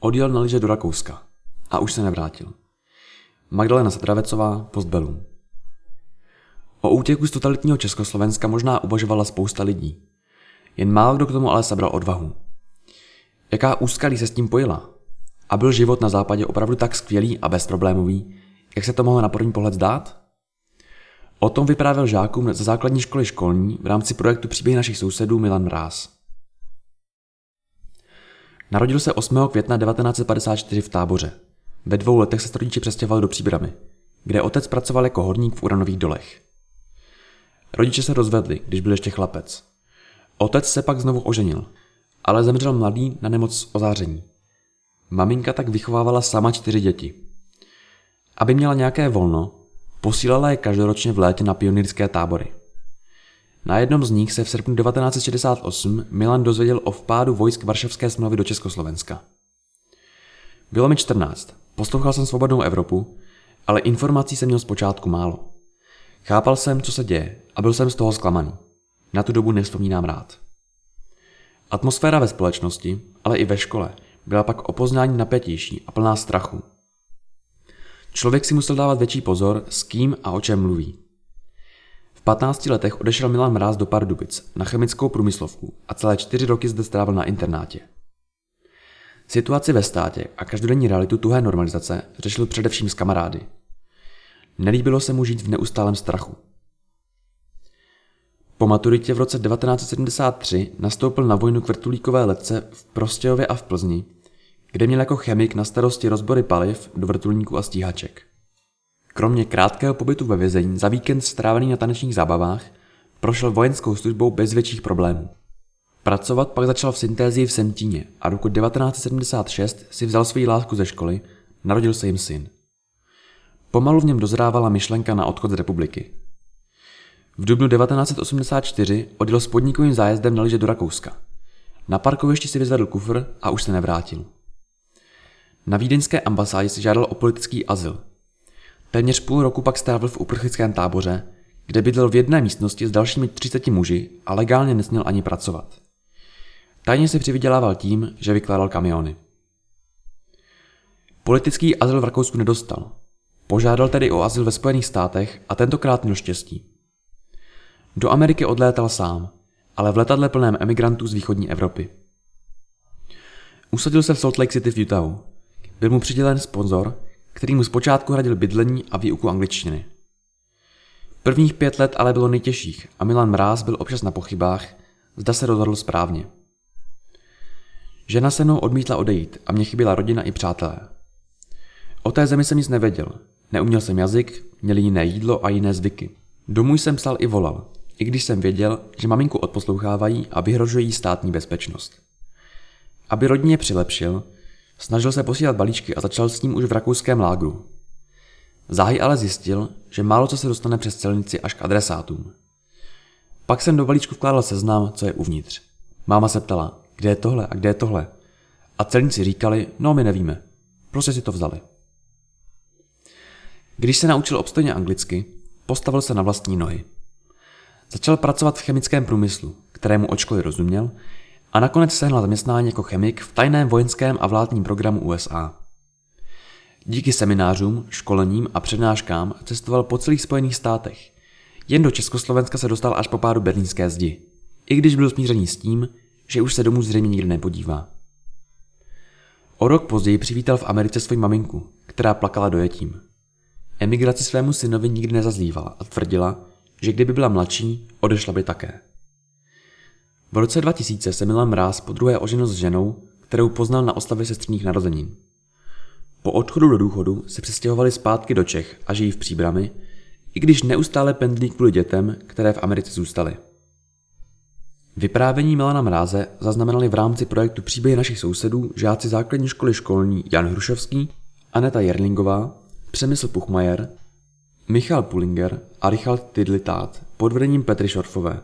odjel na lyže do Rakouska a už se nevrátil. Magdalena Satravecová, Postbelum. O útěku z totalitního Československa možná uvažovala spousta lidí. Jen málo kdo k tomu ale sebral odvahu. Jaká úskalí se s tím pojila? A byl život na západě opravdu tak skvělý a bezproblémový, jak se to mohlo na první pohled zdát? O tom vyprávěl žákům ze základní školy školní v rámci projektu Příběhy našich sousedů Milan Mráz. Narodil se 8. května 1954 v táboře. Ve dvou letech se rodiče přestěhovali do Příbramy, kde otec pracoval jako horník v uranových dolech. Rodiče se rozvedli, když byl ještě chlapec. Otec se pak znovu oženil, ale zemřel mladý na nemoc ozáření. Maminka tak vychovávala sama čtyři děti. Aby měla nějaké volno, posílala je každoročně v létě na pionýrské tábory. Na jednom z nich se v srpnu 1968 Milan dozvěděl o vpádu vojsk Varšavské smlouvy do Československa. Bylo mi 14, poslouchal jsem Svobodnou Evropu, ale informací jsem měl zpočátku málo. Chápal jsem, co se děje a byl jsem z toho zklamaný. Na tu dobu nevzpomínám rád. Atmosféra ve společnosti, ale i ve škole, byla pak o poznání napětější a plná strachu. Člověk si musel dávat větší pozor, s kým a o čem mluví. V 15 letech odešel Milan Mráz do Pardubic na chemickou průmyslovku a celé čtyři roky zde strávil na internátě. Situaci ve státě a každodenní realitu tuhé normalizace řešil především s kamarády. Nelíbilo se mu žít v neustálém strachu. Po maturitě v roce 1973 nastoupil na vojnu k vrtulíkové letce v Prostějově a v Plzni, kde měl jako chemik na starosti rozbory paliv do vrtulníků a stíhaček. Kromě krátkého pobytu ve vězení za víkend strávený na tanečních zábavách prošel vojenskou službou bez větších problémů. Pracovat pak začal v syntézii v Sentíně a roku 1976 si vzal svou lásku ze školy, narodil se jim syn. Pomalu v něm dozrávala myšlenka na odchod z republiky. V dubnu 1984 odjel s podnikovým zájezdem na liže do Rakouska. Na parkovišti si vyzvedl kufr a už se nevrátil. Na vídeňské ambasádě si žádal o politický azyl. Téměř půl roku pak strávil v uprchlickém táboře, kde bydlel v jedné místnosti s dalšími 30 muži a legálně nesměl ani pracovat. Tajně si přivydělával tím, že vykládal kamiony. Politický azyl v Rakousku nedostal. Požádal tedy o azyl ve Spojených státech a tentokrát měl štěstí. Do Ameriky odlétal sám, ale v letadle plném emigrantů z východní Evropy. Usadil se v Salt Lake City v Utahu. Byl mu přidělen sponzor, který mu zpočátku hradil bydlení a výuku angličtiny. Prvních pět let ale bylo nejtěžších a Milan Mráz byl občas na pochybách, zda se rozhodl správně. Žena se mnou odmítla odejít a mě chyběla rodina i přátelé. O té zemi jsem nic nevěděl. Neuměl jsem jazyk, měl jiné jídlo a jiné zvyky. Domů jsem psal i volal, i když jsem věděl, že maminku odposlouchávají a vyhrožují státní bezpečnost. Aby rodině přilepšil, snažil se posílat balíčky a začal s ním už v rakouském lágru. Záhy ale zjistil, že málo co se dostane přes celnici až k adresátům. Pak jsem do balíčku vkládal seznam, co je uvnitř. Máma se ptala, kde je tohle a kde je tohle. A celníci říkali, no my nevíme. Prostě si to vzali. Když se naučil obstojně anglicky, postavil se na vlastní nohy. Začal pracovat v chemickém průmyslu, kterému od školy rozuměl, a nakonec sehnal zaměstnání jako chemik v tajném vojenském a vládním programu USA. Díky seminářům, školením a přednáškám cestoval po celých Spojených státech. Jen do Československa se dostal až po pádu berlínské zdi. I když byl smířený s tím, že už se domů zřejmě nikdy nepodívá. O rok později přivítal v Americe svoji maminku, která plakala dojetím. Emigraci svému synovi nikdy nezazlívala a tvrdila, že kdyby byla mladší, odešla by také. V roce 2000 se Milan Mráz po druhé oženil s ženou, kterou poznal na oslavě sestřních narozenin. Po odchodu do důchodu se přestěhovali zpátky do Čech a žijí v Příbrami, i když neustále pendlí kvůli dětem, které v Americe zůstaly. Vyprávění Milana Mráze zaznamenali v rámci projektu Příběhy našich sousedů žáci základní školy školní Jan Hrušovský, Aneta Jerlingová, Přemysl Puchmajer, Michal Pulinger a Richard Tidlitát pod vedením Petry Šorfové.